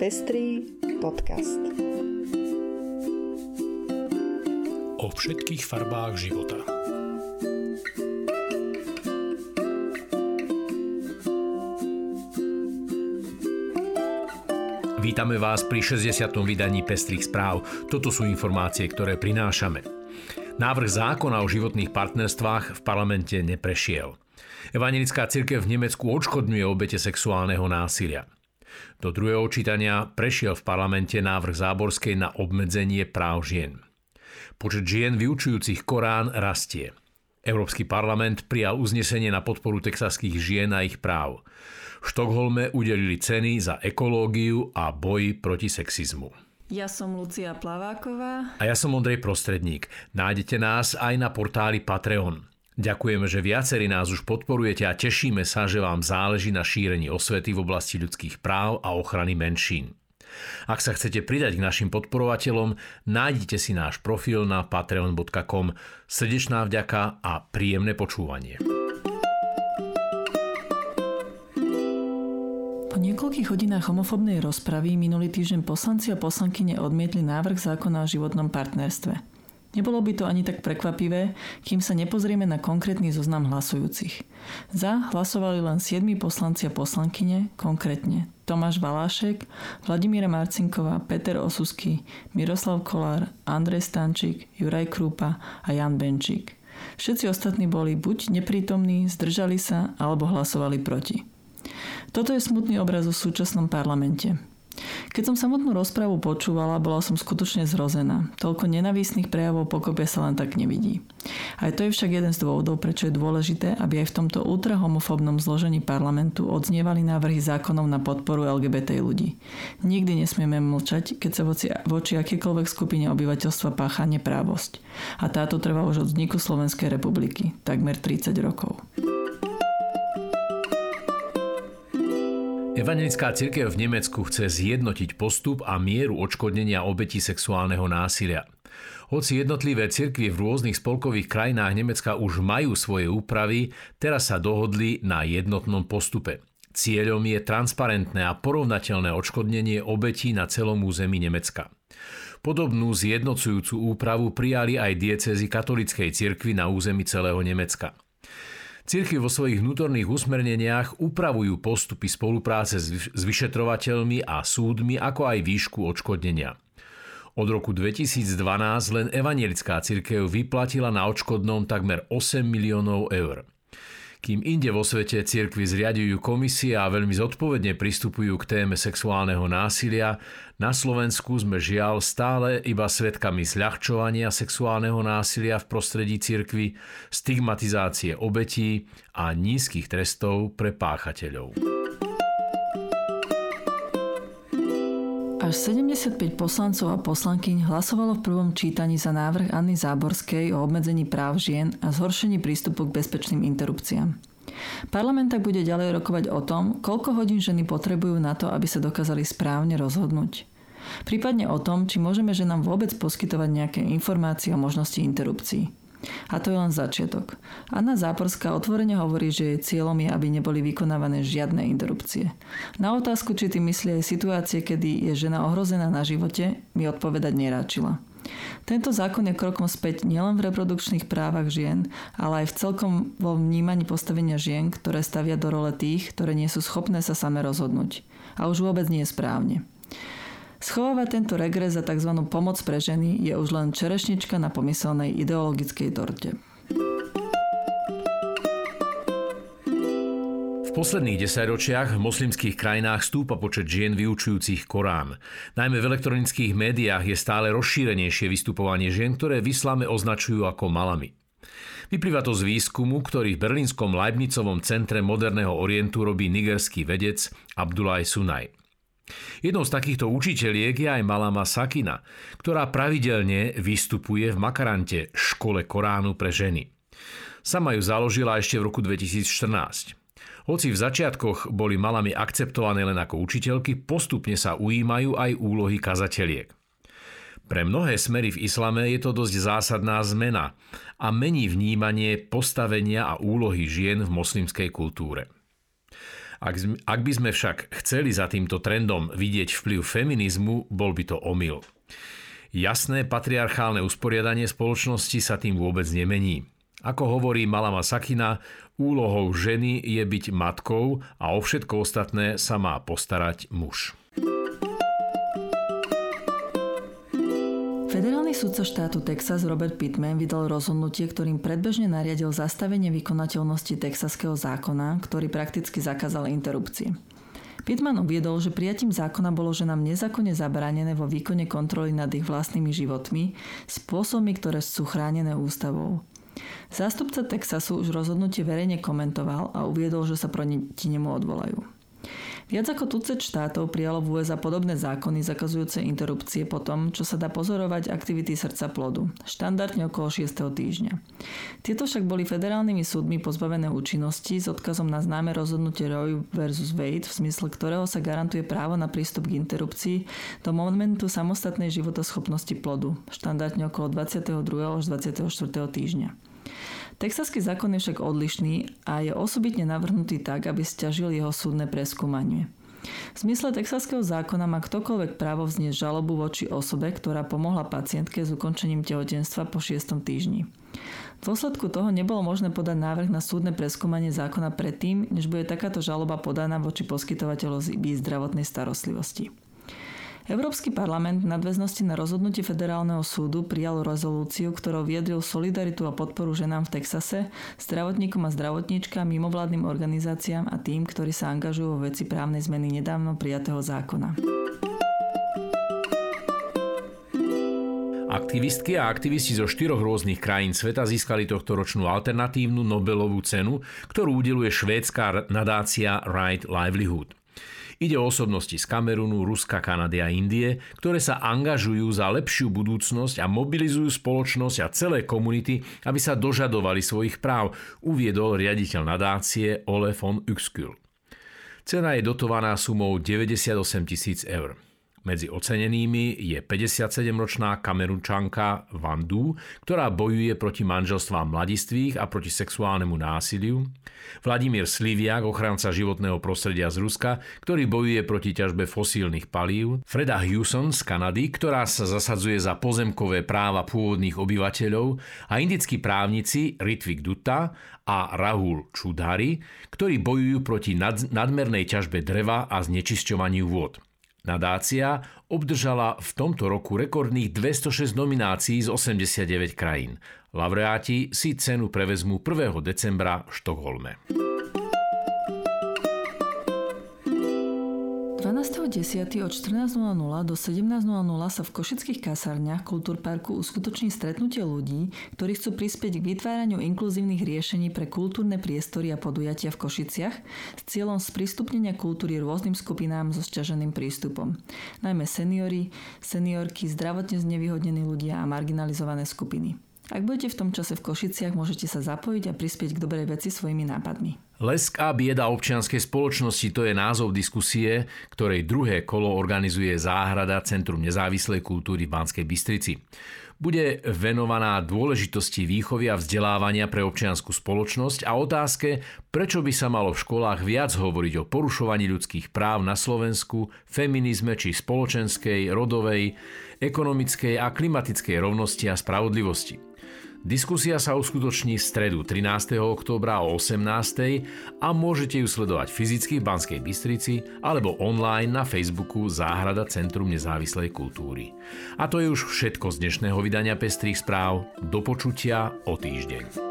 Pestrý podcast. O všetkých farbách života. Vítame vás pri 60. vydaní Pestrých správ. Toto sú informácie, ktoré prinášame. Návrh zákona o životných partnerstvách v parlamente neprešiel. Evangelická cirkev v Nemecku odškodňuje obete sexuálneho násilia. Do druhého čítania prešiel v parlamente návrh Záborskej na obmedzenie práv žien. Počet žien vyučujúcich Korán rastie. Európsky parlament prijal uznesenie na podporu texaských žien a ich práv. V Štokholme udelili ceny za ekológiu a boj proti sexizmu. Ja som Lucia Plaváková. A ja som Ondrej Prostredník. Nájdete nás aj na portáli Patreon. Ďakujeme, že viacerí nás už podporujete a tešíme sa, že vám záleží na šírení osvety v oblasti ľudských práv a ochrany menšín. Ak sa chcete pridať k našim podporovateľom, nájdite si náš profil na patreon.com. Srdečná vďaka a príjemné počúvanie. Po niekoľkých hodinách homofobnej rozpravy minulý týždeň poslanci a poslankyne odmietli návrh zákona o životnom partnerstve. Nebolo by to ani tak prekvapivé, kým sa nepozrieme na konkrétny zoznam hlasujúcich. Za hlasovali len 7 poslanci a poslankyne, konkrétne Tomáš Valášek, Vladimíra Marcinková, Peter Osusky, Miroslav Kolár, Andrej Stančík, Juraj Krúpa a Jan Benčík. Všetci ostatní boli buď neprítomní, zdržali sa alebo hlasovali proti. Toto je smutný obraz o súčasnom parlamente. Keď som samotnú rozprávu počúvala, bola som skutočne zrozená. Toľko nenavistných prejavov pokopia sa len tak nevidí. Aj to je však jeden z dôvodov, prečo je dôležité, aby aj v tomto ultrahomofobnom zložení parlamentu odznievali návrhy zákonov na podporu LGBT ľudí. Nikdy nesmieme mlčať, keď sa voči, voči akýkoľvek skupine obyvateľstva pácha neprávosť. A táto trvá už od vzniku Slovenskej republiky, takmer 30 rokov. Evangelická cirkev v Nemecku chce zjednotiť postup a mieru odškodnenia obetí sexuálneho násilia. Hoci jednotlivé cirkvy v rôznych spolkových krajinách Nemecka už majú svoje úpravy, teraz sa dohodli na jednotnom postupe. Cieľom je transparentné a porovnateľné odškodnenie obetí na celom území Nemecka. Podobnú zjednocujúcu úpravu prijali aj diecezy katolickej cirkvy na území celého Nemecka. Cirky vo svojich vnútorných usmerneniach upravujú postupy spolupráce s vyšetrovateľmi a súdmi, ako aj výšku odškodnenia. Od roku 2012 len evanielická cirkev vyplatila na odškodnom takmer 8 miliónov eur. Kým inde vo svete cirkvy zriadujú komisie a veľmi zodpovedne pristupujú k téme sexuálneho násilia, na Slovensku sme žiaľ stále iba svetkami zľahčovania sexuálneho násilia v prostredí cirkvy, stigmatizácie obetí a nízkych trestov pre páchateľov. Až 75 poslancov a poslankyň hlasovalo v prvom čítaní za návrh Anny Záborskej o obmedzení práv žien a zhoršení prístupu k bezpečným interrupciám. Parlament tak bude ďalej rokovať o tom, koľko hodín ženy potrebujú na to, aby sa dokázali správne rozhodnúť. Prípadne o tom, či môžeme ženám vôbec poskytovať nejaké informácie o možnosti interrupcií. A to je len začiatok. Anna Záporská otvorene hovorí, že jej cieľom je, aby neboli vykonávané žiadne interrupcie. Na otázku, či tým myslí aj situácie, kedy je žena ohrozená na živote, mi odpovedať neráčila. Tento zákon je krokom späť nielen v reprodukčných právach žien, ale aj v celkom vo vnímaní postavenia žien, ktoré stavia do role tých, ktoré nie sú schopné sa same rozhodnúť. A už vôbec nie je správne. Schovávať tento regres za tzv. pomoc pre ženy je už len čerešnička na pomyselnej ideologickej dorte. V posledných desaťročiach v moslimských krajinách stúpa počet žien vyučujúcich Korán. Najmä v elektronických médiách je stále rozšírenejšie vystupovanie žien, ktoré v islame označujú ako malami. Vyplýva to z výskumu, ktorý v berlínskom Leibnicovom centre moderného orientu robí nigerský vedec Abdullah Sunaj. Jednou z takýchto učiteľiek je aj Malama Sakina, ktorá pravidelne vystupuje v Makarante, škole Koránu pre ženy. Sama ju založila ešte v roku 2014. Hoci v začiatkoch boli malami akceptované len ako učiteľky, postupne sa ujímajú aj úlohy kazateliek. Pre mnohé smery v islame je to dosť zásadná zmena a mení vnímanie postavenia a úlohy žien v moslimskej kultúre. Ak, ak by sme však chceli za týmto trendom vidieť vplyv feminizmu, bol by to omyl. Jasné patriarchálne usporiadanie spoločnosti sa tým vôbec nemení. Ako hovorí Malama Sakina, úlohou ženy je byť matkou a o všetko ostatné sa má postarať muž. Federálny sudca štátu Texas Robert Pittman vydal rozhodnutie, ktorým predbežne nariadil zastavenie vykonateľnosti texaského zákona, ktorý prakticky zakázal interrupcie. Pittman uviedol, že prijatím zákona bolo ženám nezákonne zabránené vo výkone kontroly nad ich vlastnými životmi spôsobmi, ktoré sú chránené ústavou. Zástupca Texasu už rozhodnutie verejne komentoval a uviedol, že sa proti nemu odvolajú. Viac ako tucet štátov prijalo v USA podobné zákony zakazujúce interrupcie po tom, čo sa dá pozorovať aktivity srdca plodu, štandardne okolo 6. týždňa. Tieto však boli federálnymi súdmi pozbavené účinnosti s odkazom na známe rozhodnutie Roe vs. Wade, v zmysle ktorého sa garantuje právo na prístup k interrupcii do momentu samostatnej životoschopnosti plodu, štandardne okolo 22. až 24. týždňa. Texaský zákon je však odlišný a je osobitne navrhnutý tak, aby stiažil jeho súdne preskúmanie. V zmysle texaského zákona má ktokoľvek právo vznieť žalobu voči osobe, ktorá pomohla pacientke s ukončením tehotenstva po 6. týždni. V dôsledku toho nebolo možné podať návrh na súdne preskúmanie zákona predtým, než bude takáto žaloba podaná voči poskytovateľovi zdravotnej starostlivosti. Európsky parlament v nadväznosti na rozhodnutie federálneho súdu prijal rezolúciu, ktorou vyjadril solidaritu a podporu ženám v Texase, zdravotníkom a zdravotníčkam, mimovládnym organizáciám a tým, ktorí sa angažujú vo veci právnej zmeny nedávno prijatého zákona. Aktivistky a aktivisti zo štyroch rôznych krajín sveta získali tohto ročnú alternatívnu Nobelovú cenu, ktorú udeluje švédska nadácia Right Livelihood. Ide o osobnosti z Kamerunu, Ruska, Kanady a Indie, ktoré sa angažujú za lepšiu budúcnosť a mobilizujú spoločnosť a celé komunity, aby sa dožadovali svojich práv, uviedol riaditeľ nadácie Ole von Uxküll. Cena je dotovaná sumou 98 tisíc eur. Medzi ocenenými je 57-ročná kamerunčanka Vandu, ktorá bojuje proti manželstvám mladistvých a proti sexuálnemu násiliu, Vladimír Sliviak, ochranca životného prostredia z Ruska, ktorý bojuje proti ťažbe fosílnych palív, Freda Hewson z Kanady, ktorá sa zasadzuje za pozemkové práva pôvodných obyvateľov. A indickí právnici Ritvik Dutta a Rahul Čudhari, ktorí bojujú proti nad- nadmernej ťažbe dreva a znečisťovaniu vôd. Nadácia obdržala v tomto roku rekordných 206 nominácií z 89 krajín. Laureáti si cenu prevezmú 1. decembra v Štokholme. 12.10. od 14.00 do 17.00 sa v Košických kasárniach Kultúrparku uskutoční stretnutie ľudí, ktorí chcú prispieť k vytváraniu inkluzívnych riešení pre kultúrne priestory a podujatia v Košiciach s cieľom sprístupnenia kultúry rôznym skupinám so sťaženým prístupom. Najmä seniory, seniorky, zdravotne znevýhodnení ľudia a marginalizované skupiny. Ak budete v tom čase v Košiciach, môžete sa zapojiť a prispieť k dobrej veci svojimi nápadmi. Lesk a bieda občianskej spoločnosti to je názov diskusie, ktorej druhé kolo organizuje Záhrada Centrum nezávislej kultúry v Banskej Bystrici. Bude venovaná dôležitosti výchovy a vzdelávania pre občianskú spoločnosť a otázke, prečo by sa malo v školách viac hovoriť o porušovaní ľudských práv na Slovensku, feminizme či spoločenskej, rodovej, ekonomickej a klimatickej rovnosti a spravodlivosti. Diskusia sa uskutoční v stredu 13. októbra o 18. a môžete ju sledovať fyzicky v Banskej Bystrici alebo online na Facebooku Záhrada Centrum nezávislej kultúry. A to je už všetko z dnešného vydania Pestrých správ. Do počutia o týždeň.